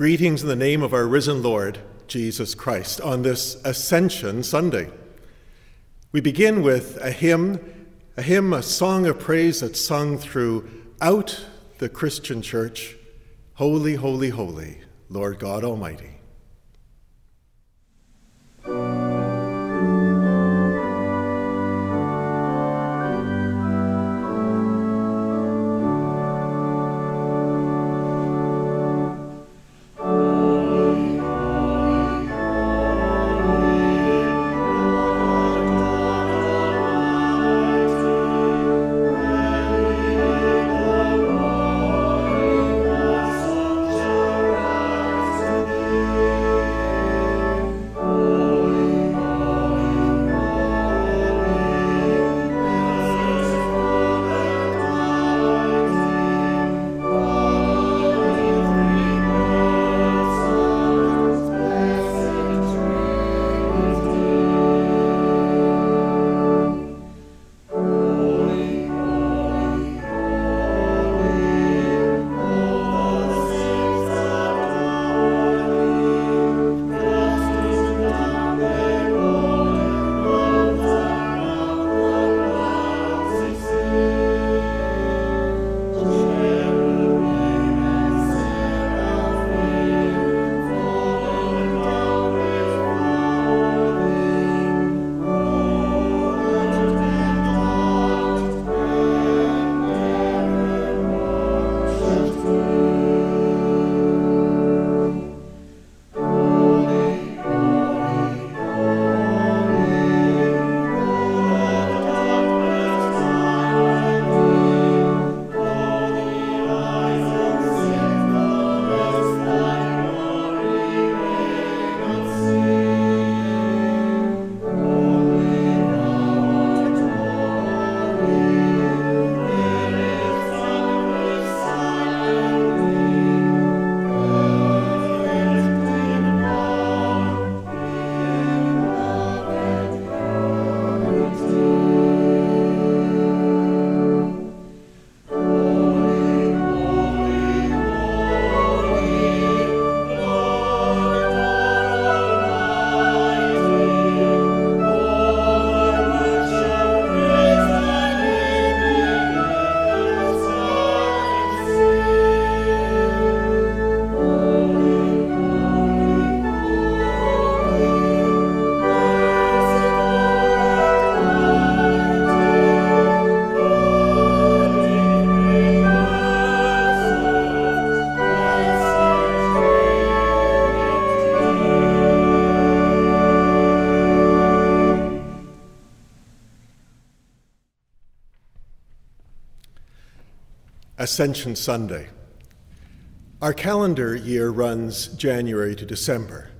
Greetings in the name of our risen Lord, Jesus Christ, on this Ascension Sunday. We begin with a hymn, a hymn, a song of praise that's sung throughout the Christian church Holy, holy, holy, Lord God Almighty. Ascension Sunday. Our calendar year runs January to December.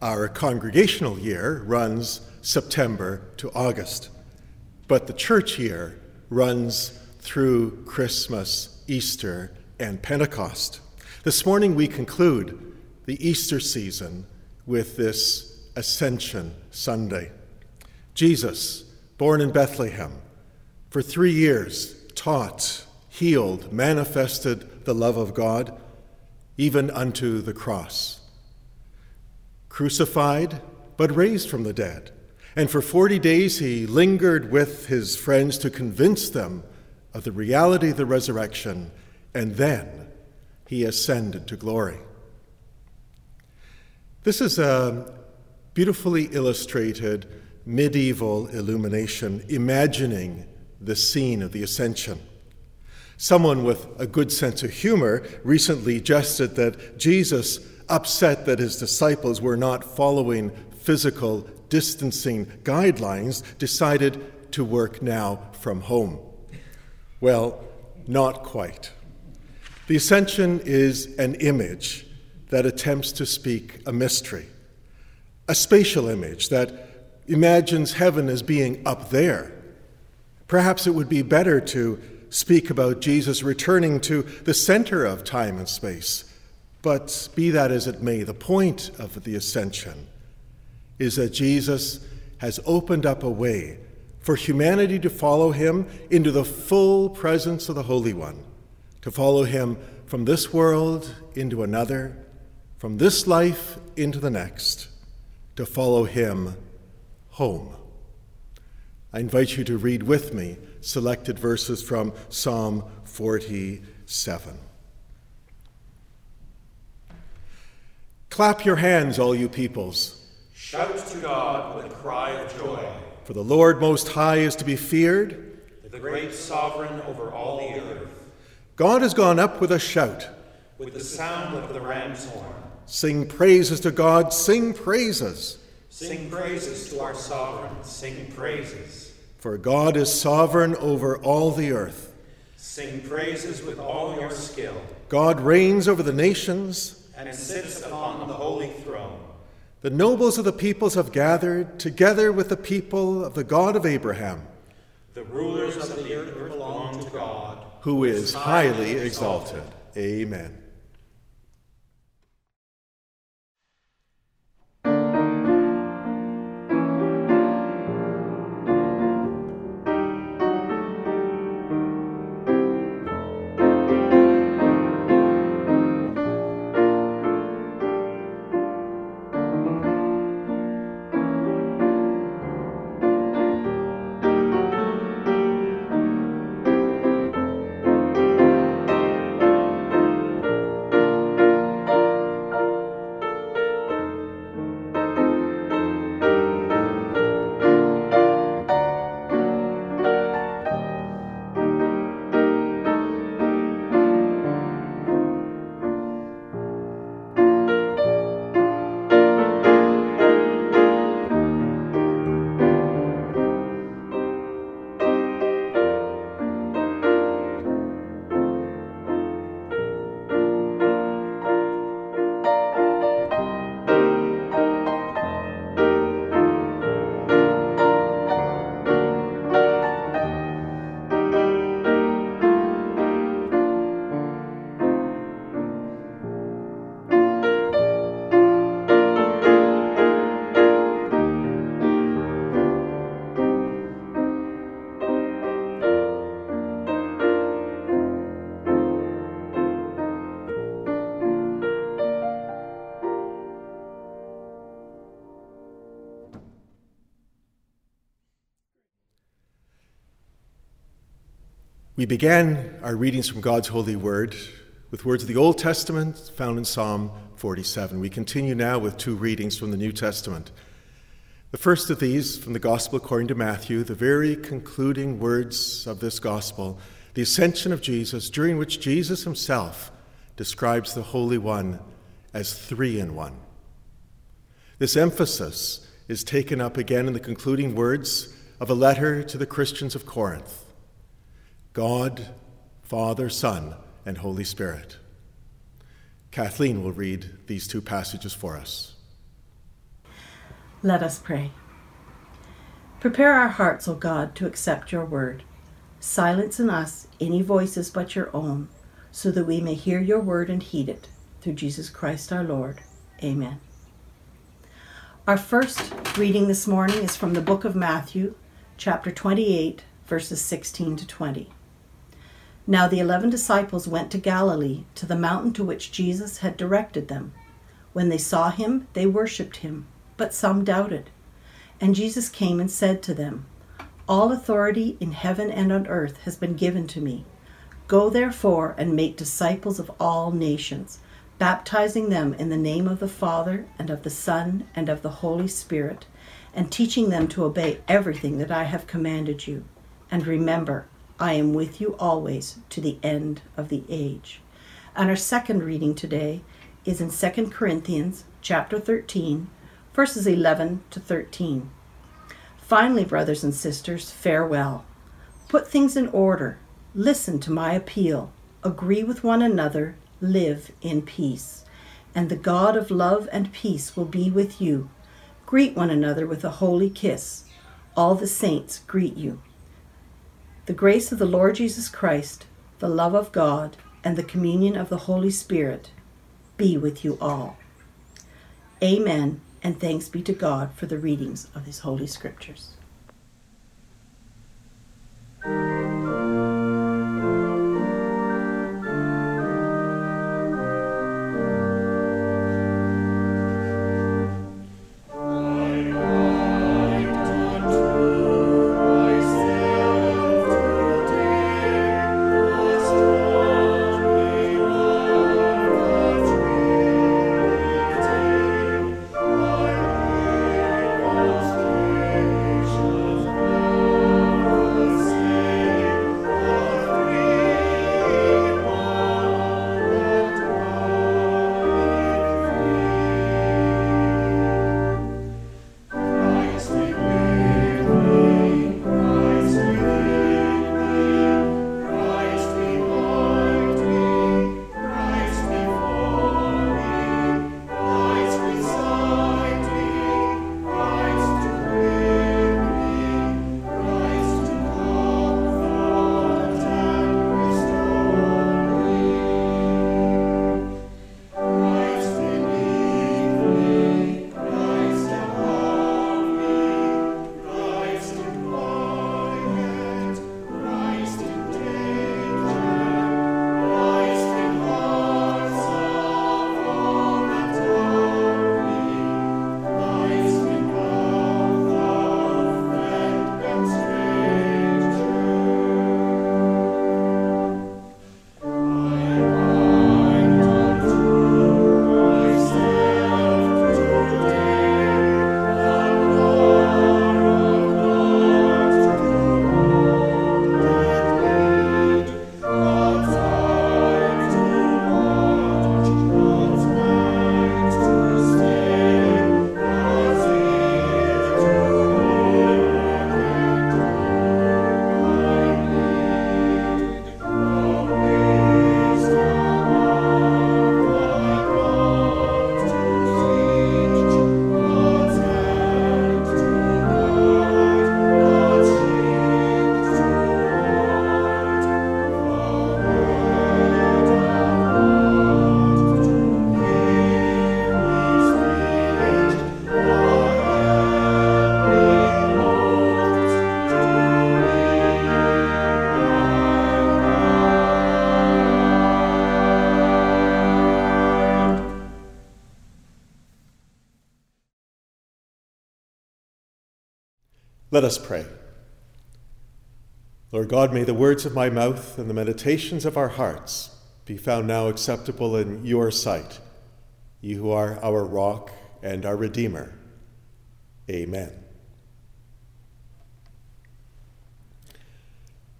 Our congregational year runs September to August. But the church year runs through Christmas, Easter, and Pentecost. This morning we conclude the Easter season with this Ascension Sunday. Jesus, born in Bethlehem, for three years taught healed, manifested the love of God, even unto the cross. Crucified, but raised from the dead. And for 40 days he lingered with his friends to convince them of the reality of the resurrection, and then he ascended to glory. This is a beautifully illustrated medieval illumination imagining the scene of the ascension. Someone with a good sense of humor recently jested that Jesus, upset that his disciples were not following physical distancing guidelines, decided to work now from home. Well, not quite. The ascension is an image that attempts to speak a mystery, a spatial image that imagines heaven as being up there. Perhaps it would be better to speak about Jesus returning to the center of time and space. But be that as it may, the point of the ascension is that Jesus has opened up a way for humanity to follow him into the full presence of the Holy One, to follow him from this world into another, from this life into the next to follow him home. I invite you to read with me selected verses from Psalm 47. Clap your hands, all you peoples. Shout to God with a cry of joy. For the Lord Most High is to be feared, the great sovereign over all the earth. God has gone up with a shout. With the sound of the ram's horn. Sing praises to God, sing praises. Sing praises to our sovereign, sing praises. For God is sovereign over all the earth. Sing praises with all your skill. God reigns over the nations and sits upon the holy throne. The nobles of the peoples have gathered together with the people of the God of Abraham. The rulers of the earth belong to God, who is highly exalted. Amen. We began our readings from God's holy word with words of the Old Testament found in Psalm 47. We continue now with two readings from the New Testament. The first of these from the Gospel according to Matthew, the very concluding words of this Gospel, the ascension of Jesus, during which Jesus himself describes the Holy One as three in one. This emphasis is taken up again in the concluding words of a letter to the Christians of Corinth. God, Father, Son, and Holy Spirit. Kathleen will read these two passages for us. Let us pray. Prepare our hearts, O God, to accept your word. Silence in us any voices but your own, so that we may hear your word and heed it. Through Jesus Christ our Lord. Amen. Our first reading this morning is from the book of Matthew, chapter 28, verses 16 to 20. Now the eleven disciples went to Galilee, to the mountain to which Jesus had directed them. When they saw him, they worshipped him, but some doubted. And Jesus came and said to them, All authority in heaven and on earth has been given to me. Go therefore and make disciples of all nations, baptizing them in the name of the Father, and of the Son, and of the Holy Spirit, and teaching them to obey everything that I have commanded you. And remember, I am with you always to the end of the age. And our second reading today is in 2 Corinthians chapter 13, verses 11 to 13. Finally, brothers and sisters, farewell. Put things in order. Listen to my appeal. Agree with one another. Live in peace. And the God of love and peace will be with you. Greet one another with a holy kiss. All the saints greet you. The grace of the Lord Jesus Christ, the love of God, and the communion of the Holy Spirit be with you all. Amen, and thanks be to God for the readings of His Holy Scriptures. Let us pray. Lord God, may the words of my mouth and the meditations of our hearts be found now acceptable in your sight, you who are our rock and our Redeemer. Amen.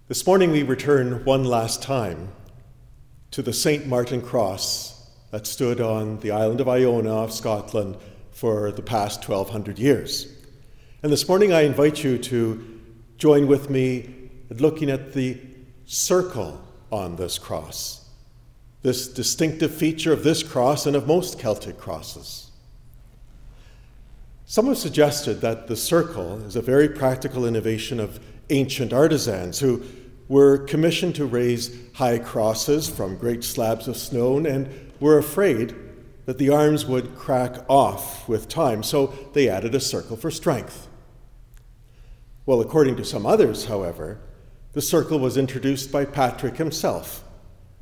This morning we return one last time to the St. Martin cross that stood on the island of Iona of Scotland for the past 1200 years. And this morning I invite you to join with me in looking at the circle on this cross, this distinctive feature of this cross and of most Celtic crosses. Some have suggested that the circle is a very practical innovation of ancient artisans who were commissioned to raise high crosses from great slabs of stone and were afraid that the arms would crack off with time, so they added a circle for strength. Well, according to some others, however, the circle was introduced by Patrick himself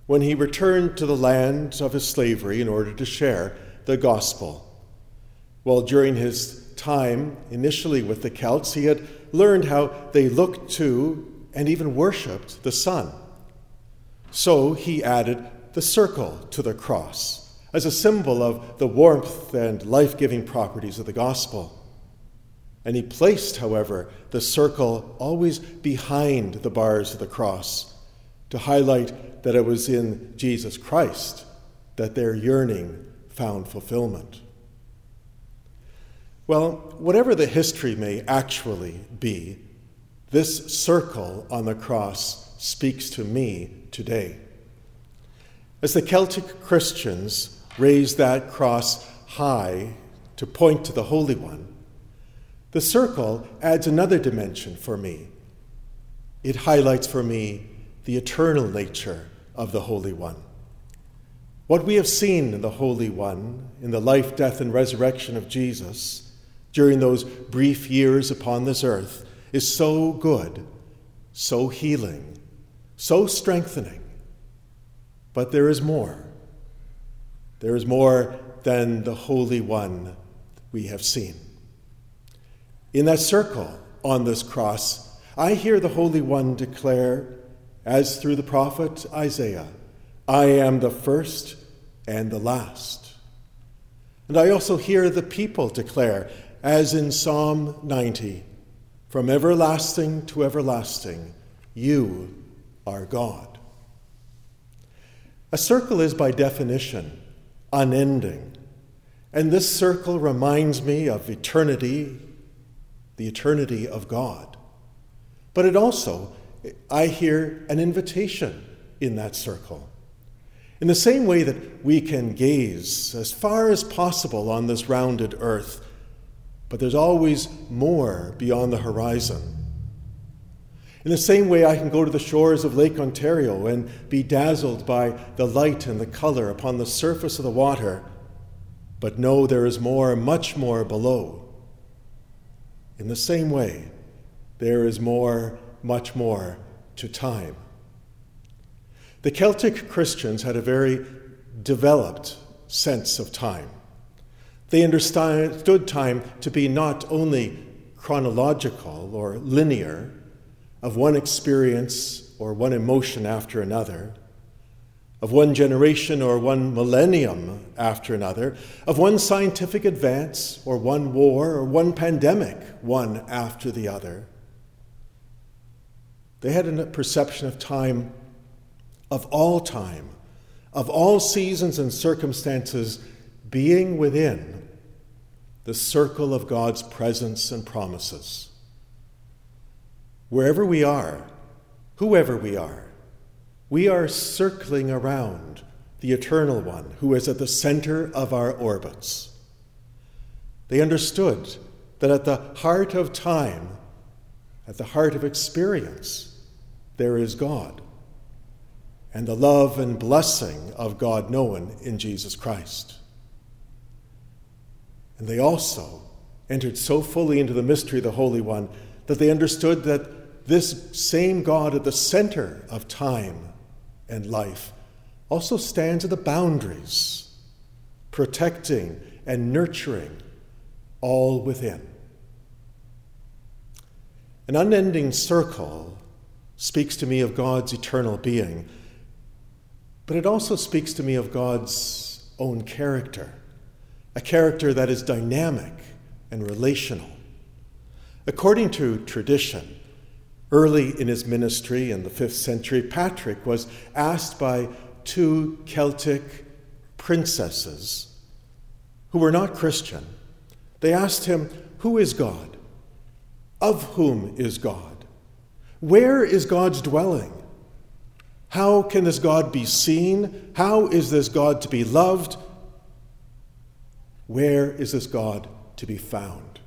when he returned to the land of his slavery in order to share the gospel. Well, during his time initially with the Celts, he had learned how they looked to and even worshiped the sun. So he added the circle to the cross as a symbol of the warmth and life giving properties of the gospel. And he placed, however, the circle always behind the bars of the cross to highlight that it was in Jesus Christ that their yearning found fulfillment. Well, whatever the history may actually be, this circle on the cross speaks to me today. As the Celtic Christians raised that cross high to point to the Holy One, the circle adds another dimension for me. It highlights for me the eternal nature of the Holy One. What we have seen in the Holy One, in the life, death, and resurrection of Jesus during those brief years upon this earth, is so good, so healing, so strengthening. But there is more. There is more than the Holy One we have seen. In that circle on this cross, I hear the Holy One declare, as through the prophet Isaiah, I am the first and the last. And I also hear the people declare, as in Psalm 90, from everlasting to everlasting, you are God. A circle is, by definition, unending. And this circle reminds me of eternity the eternity of God. But it also, I hear an invitation in that circle. In the same way that we can gaze as far as possible on this rounded earth, but there's always more beyond the horizon. In the same way, I can go to the shores of Lake Ontario and be dazzled by the light and the color upon the surface of the water, but know there is more, much more below. In the same way, there is more, much more to time. The Celtic Christians had a very developed sense of time. They understood time to be not only chronological or linear, of one experience or one emotion after another, of one generation or one millennium after another, of one scientific advance or one war or one pandemic, one after the other. They had a perception of time, of all time, of all seasons and circumstances being within the circle of God's presence and promises. Wherever we are, whoever we are, we are circling around the Eternal One who is at the center of our orbits. They understood that at the heart of time, at the heart of experience, there is God and the love and blessing of God known in Jesus Christ. And they also entered so fully into the mystery of the Holy One that they understood that this same God at the center of time and life also stands at the boundaries, protecting and nurturing all within. An unending circle speaks to me of God's eternal being, but it also speaks to me of God's own character, a character that is dynamic and relational. According to tradition, early in his ministry in the 5th century, Patrick was asked by two Celtic princesses who were not Christian. They asked him, Who is God? Of whom is God? Where is God's dwelling? How can this God be seen? How is this God to be loved? Where is this God to be found?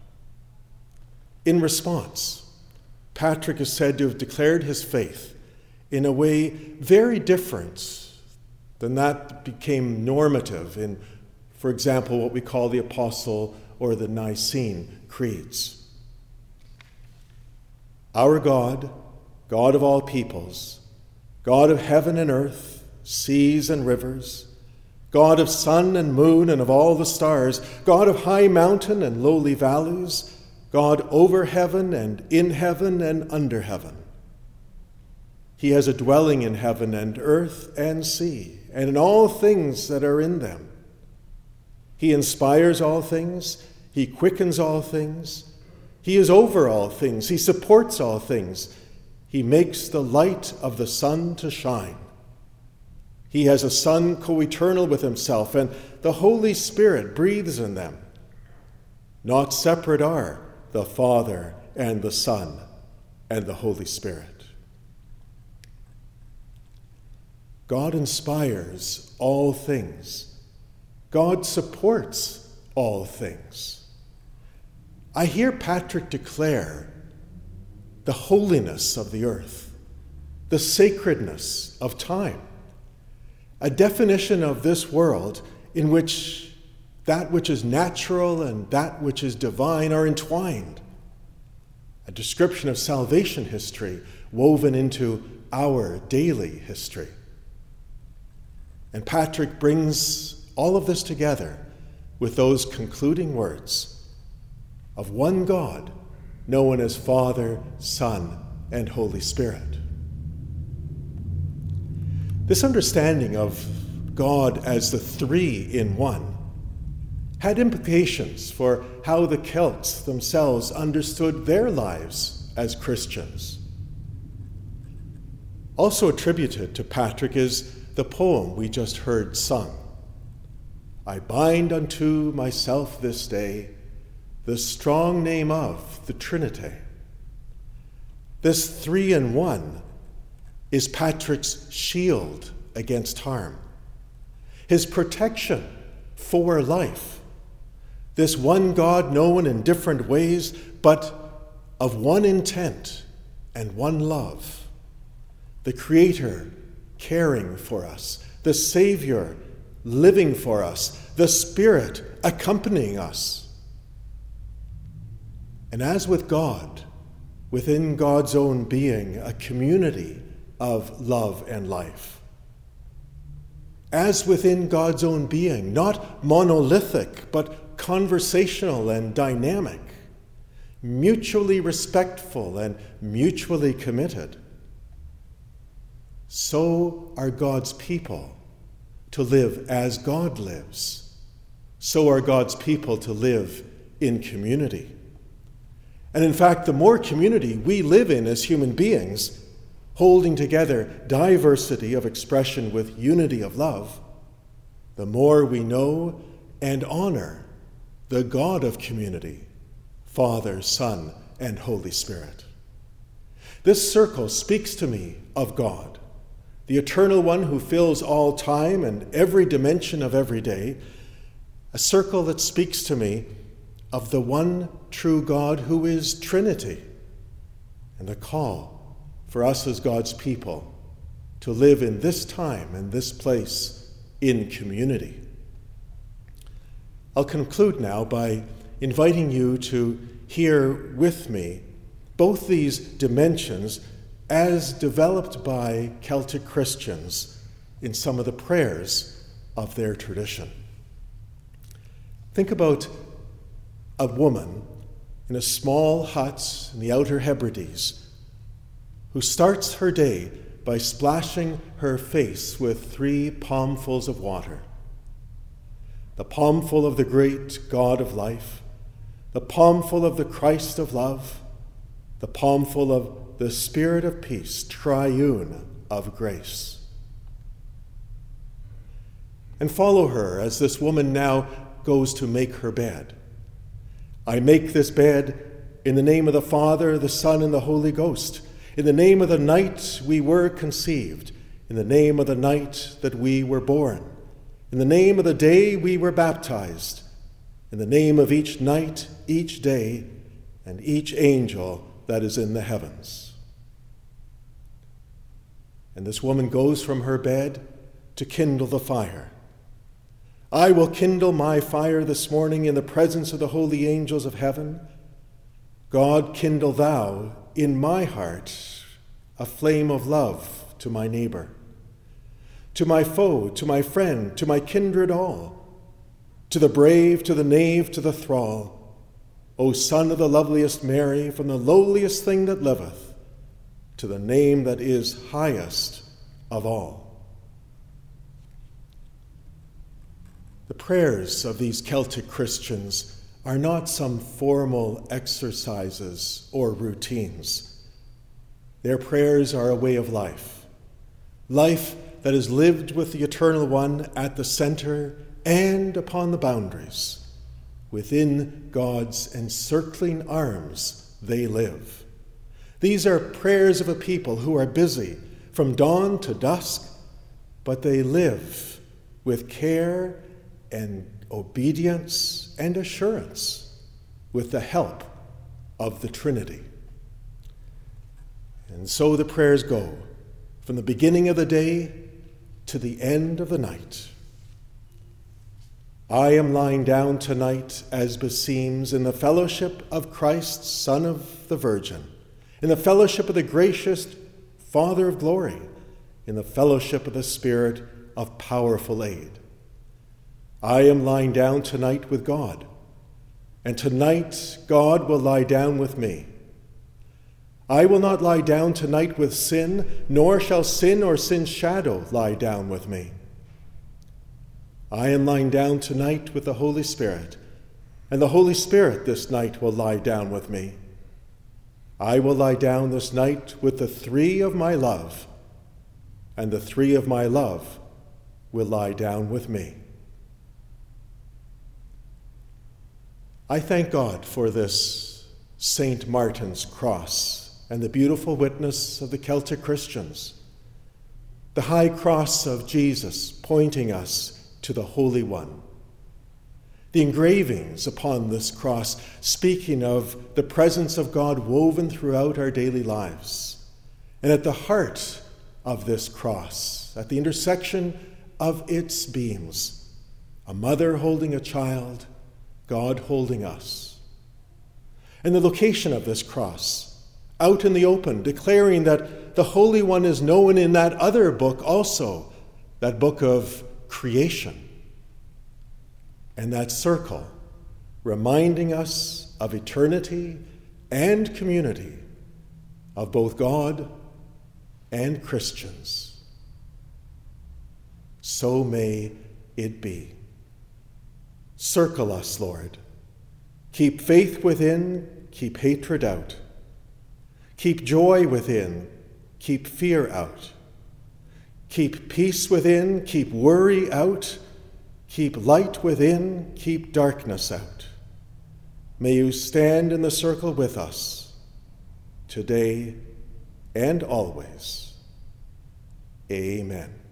In response, Patrick is said to have declared his faith in a way very different than that became normative in, for example, what we call the Apostle or the Nicene creeds. Our God, God of all peoples, God of heaven and earth, seas and rivers, God of sun and moon and of all the stars, God of high mountain and lowly valleys, God over heaven and in heaven and under heaven. He has a dwelling in heaven and earth and sea, and in all things that are in them. He inspires all things, He quickens all things, He is over all things, He supports all things, He makes the light of the sun to shine. He has a Son co eternal with Himself, and the Holy Spirit breathes in them. Not separate are the Father and the Son and the Holy Spirit. God inspires all things, God supports all things. I hear Patrick declare the holiness of the earth, the sacredness of time a definition of this world in which that which is natural and that which is divine are entwined. A description of salvation history woven into our daily history. And Patrick brings all of this together with those concluding words of one God, known as Father, Son, and Holy Spirit. This understanding of God as the three in one had implications for how the Celts themselves understood their lives as Christians. Also attributed to Patrick is the poem we just heard sung I bind unto myself this day the strong name of the Trinity. This three in one is Patrick's shield against harm, his protection for life. This one God known in different ways, but of one intent and one love. The Creator caring for us, the Savior living for us, the Spirit accompanying us. And as with God, within God's own being, a community of love and life. As within God's own being, not monolithic, but conversational and dynamic, mutually respectful and mutually committed. So are God's people to live as God lives. So are God's people to live in community. And in fact, the more community we live in as human beings, holding together diversity of expression with unity of love, the more we know and honor the God of community, Father, Son, and Holy Spirit. This circle speaks to me of God, the eternal one who fills all time and every dimension of every day, a circle that speaks to me of the one true God who is Trinity, and the call for us as God's people to live in this time and this place in community. I'll conclude now by inviting you to hear with me both these dimensions as developed by Celtic Christians in some of the prayers of their tradition. Think about a woman in a small hut in the outer Hebrides, who starts her day by splashing her face with three palmfuls of water the palmful of the great God of life, the palmful of the Christ of love, the palmful of the Spirit of peace, triune of grace. And follow her as this woman now goes to make her bed. I make this bed in the name of the Father, the Son, and the Holy Ghost, in the name of the night we were conceived, in the name of the night that we were born in the name of the day we were baptized, in the name of each night, each day, and each angel that is in the heavens. And this woman goes from her bed to kindle the fire. I will kindle my fire this morning in the presence of the holy angels of heaven. God, kindle thou in my heart a flame of love to my neighbor to my foe, to my friend, to my kindred all, to the brave, to the knave, to the thrall. O Son of the loveliest Mary, from the lowliest thing that liveth, to the name that is highest of all. The prayers of these Celtic Christians are not some formal exercises or routines. Their prayers are a way of life. Life that is lived with the Eternal One at the center and upon the boundaries. Within God's encircling arms they live. These are prayers of a people who are busy from dawn to dusk, but they live with care and obedience and assurance with the help of the Trinity. And so the prayers go from the beginning of the day to the end of the night. I am lying down tonight as beseems in the fellowship of Christ, Son of the Virgin, in the fellowship of the gracious Father of glory, in the fellowship of the Spirit of powerful aid. I am lying down tonight with God, and tonight God will lie down with me. I will not lie down tonight with sin, nor shall sin or sin's shadow lie down with me. I am lying down tonight with the Holy Spirit, and the Holy Spirit this night will lie down with me. I will lie down this night with the three of my love, and the three of my love will lie down with me. I thank God for this St. Martin's cross and the beautiful witness of the Celtic Christians, the high cross of Jesus pointing us to the Holy One. The engravings upon this cross speaking of the presence of God woven throughout our daily lives. And at the heart of this cross, at the intersection of its beams, a mother holding a child, God holding us. And the location of this cross, out in the open, declaring that the Holy One is known in that other book also, that book of creation. And that circle, reminding us of eternity and community, of both God and Christians. So may it be. Circle us, Lord. Keep faith within, keep hatred out. Keep joy within, keep fear out. Keep peace within, keep worry out. Keep light within, keep darkness out. May you stand in the circle with us today and always. Amen.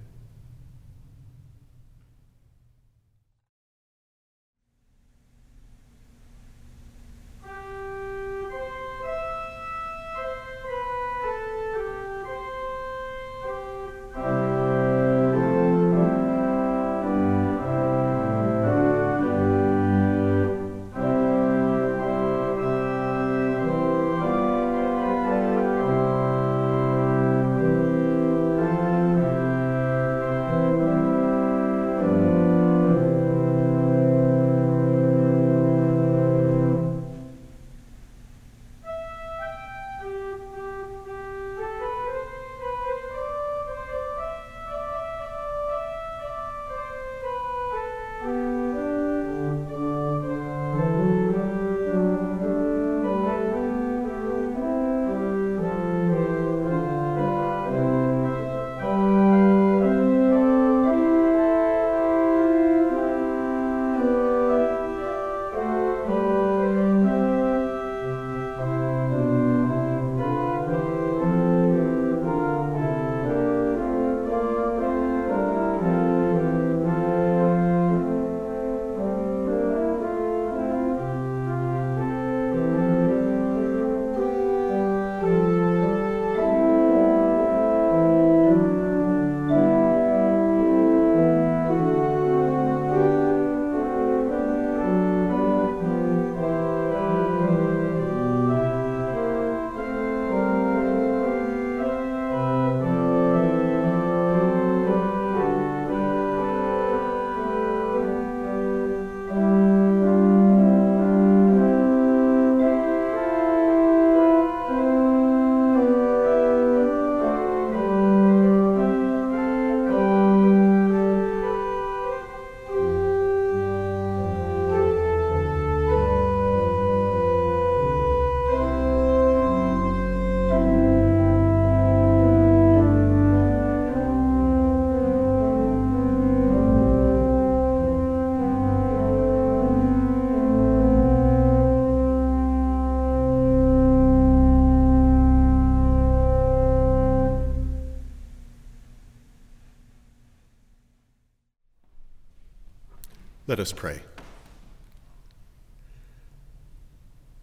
Let us pray.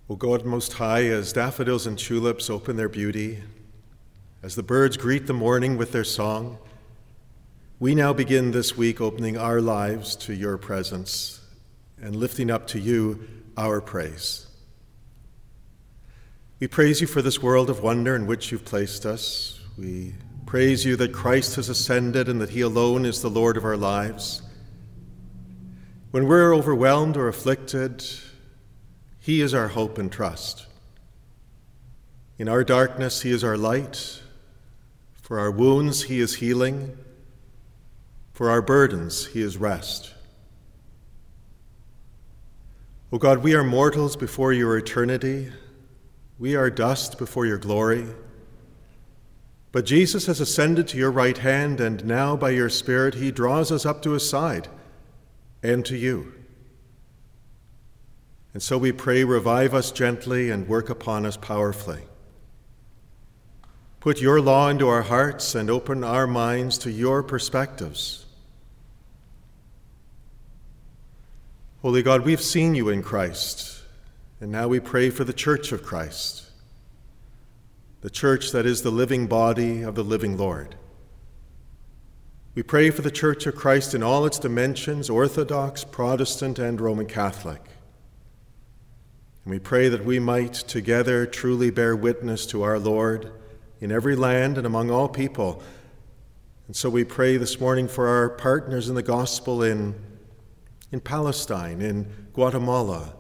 O God Most High, as daffodils and tulips open their beauty, as the birds greet the morning with their song, we now begin this week opening our lives to your presence and lifting up to you our praise. We praise you for this world of wonder in which you've placed us. We praise you that Christ has ascended and that he alone is the Lord of our lives. When we're overwhelmed or afflicted, He is our hope and trust. In our darkness, He is our light. For our wounds, He is healing. For our burdens, He is rest. O God, we are mortals before your eternity. We are dust before your glory. But Jesus has ascended to your right hand, and now by your Spirit, He draws us up to His side and to you. And so we pray, revive us gently and work upon us powerfully. Put your law into our hearts and open our minds to your perspectives. Holy God, we've seen you in Christ, and now we pray for the church of Christ, the church that is the living body of the living Lord. We pray for the Church of Christ in all its dimensions Orthodox, Protestant, and Roman Catholic. And we pray that we might together truly bear witness to our Lord in every land and among all people. And so we pray this morning for our partners in the gospel in, in Palestine, in Guatemala,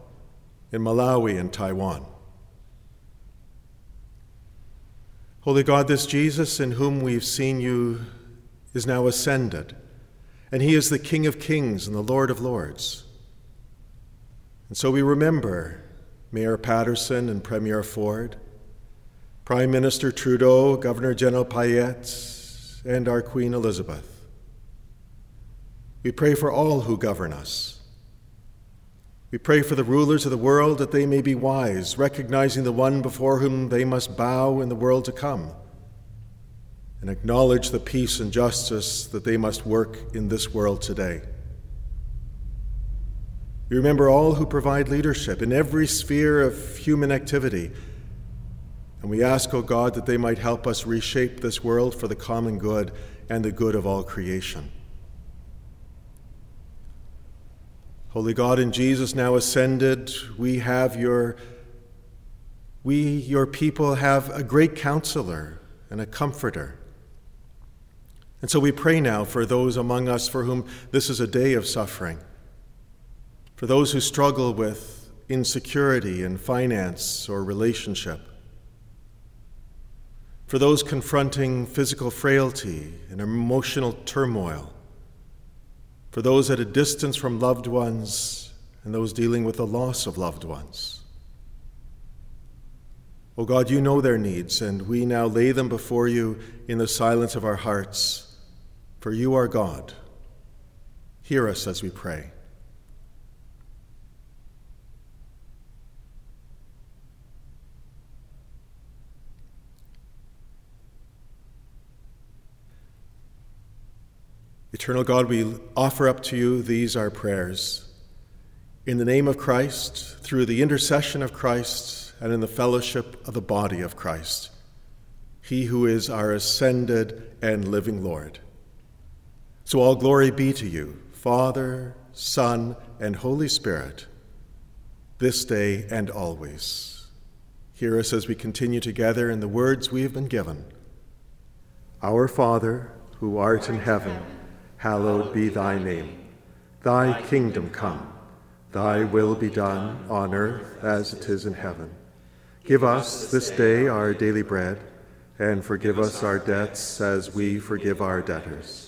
in Malawi, and Taiwan. Holy God, this Jesus in whom we've seen you is now ascended, and he is the King of kings and the Lord of lords. And so we remember Mayor Patterson and Premier Ford, Prime Minister Trudeau, Governor General Payette, and our Queen Elizabeth. We pray for all who govern us. We pray for the rulers of the world that they may be wise, recognizing the one before whom they must bow in the world to come and acknowledge the peace and justice that they must work in this world today. We remember all who provide leadership in every sphere of human activity. And we ask, O oh God, that they might help us reshape this world for the common good and the good of all creation. Holy God, in Jesus now ascended, we have your we your people have a great counselor and a comforter and so we pray now for those among us for whom this is a day of suffering, for those who struggle with insecurity in finance or relationship, for those confronting physical frailty and emotional turmoil, for those at a distance from loved ones and those dealing with the loss of loved ones. Oh God, you know their needs, and we now lay them before you in the silence of our hearts for you are God. Hear us as we pray. Eternal God, we offer up to you these our prayers. In the name of Christ, through the intercession of Christ, and in the fellowship of the body of Christ, he who is our ascended and living Lord. So all glory be to you, Father, Son, and Holy Spirit, this day and always. Hear us as we continue together in the words we have been given. Our Father, who art in heaven, hallowed be thy name. Thy kingdom come, thy will be done on earth as it is in heaven. Give us this day our daily bread, and forgive us our debts as we forgive our debtors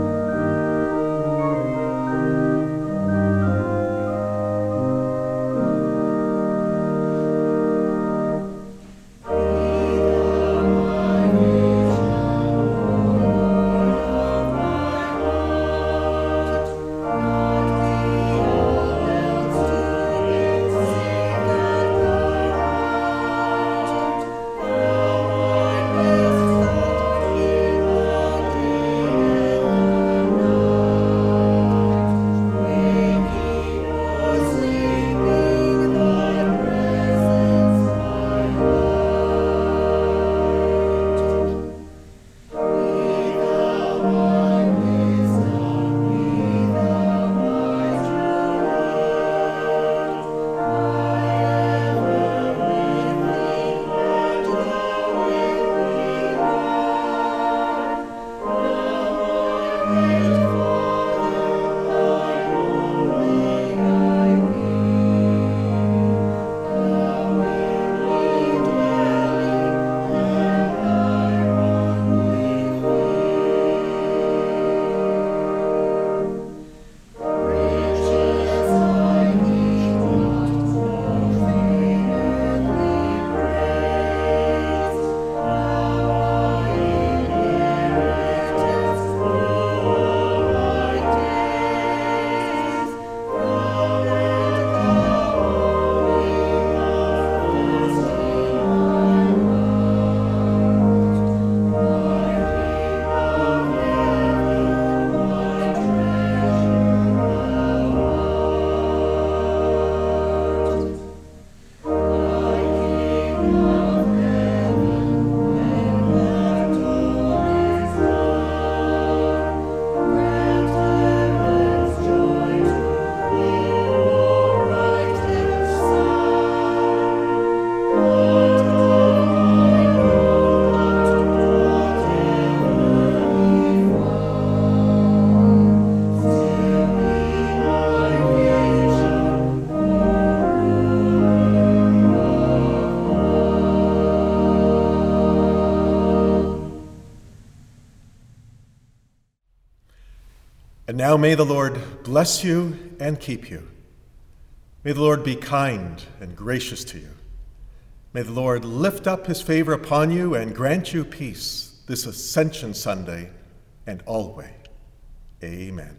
And now may the Lord bless you and keep you. May the Lord be kind and gracious to you. May the Lord lift up his favor upon you and grant you peace this Ascension Sunday and always. Amen.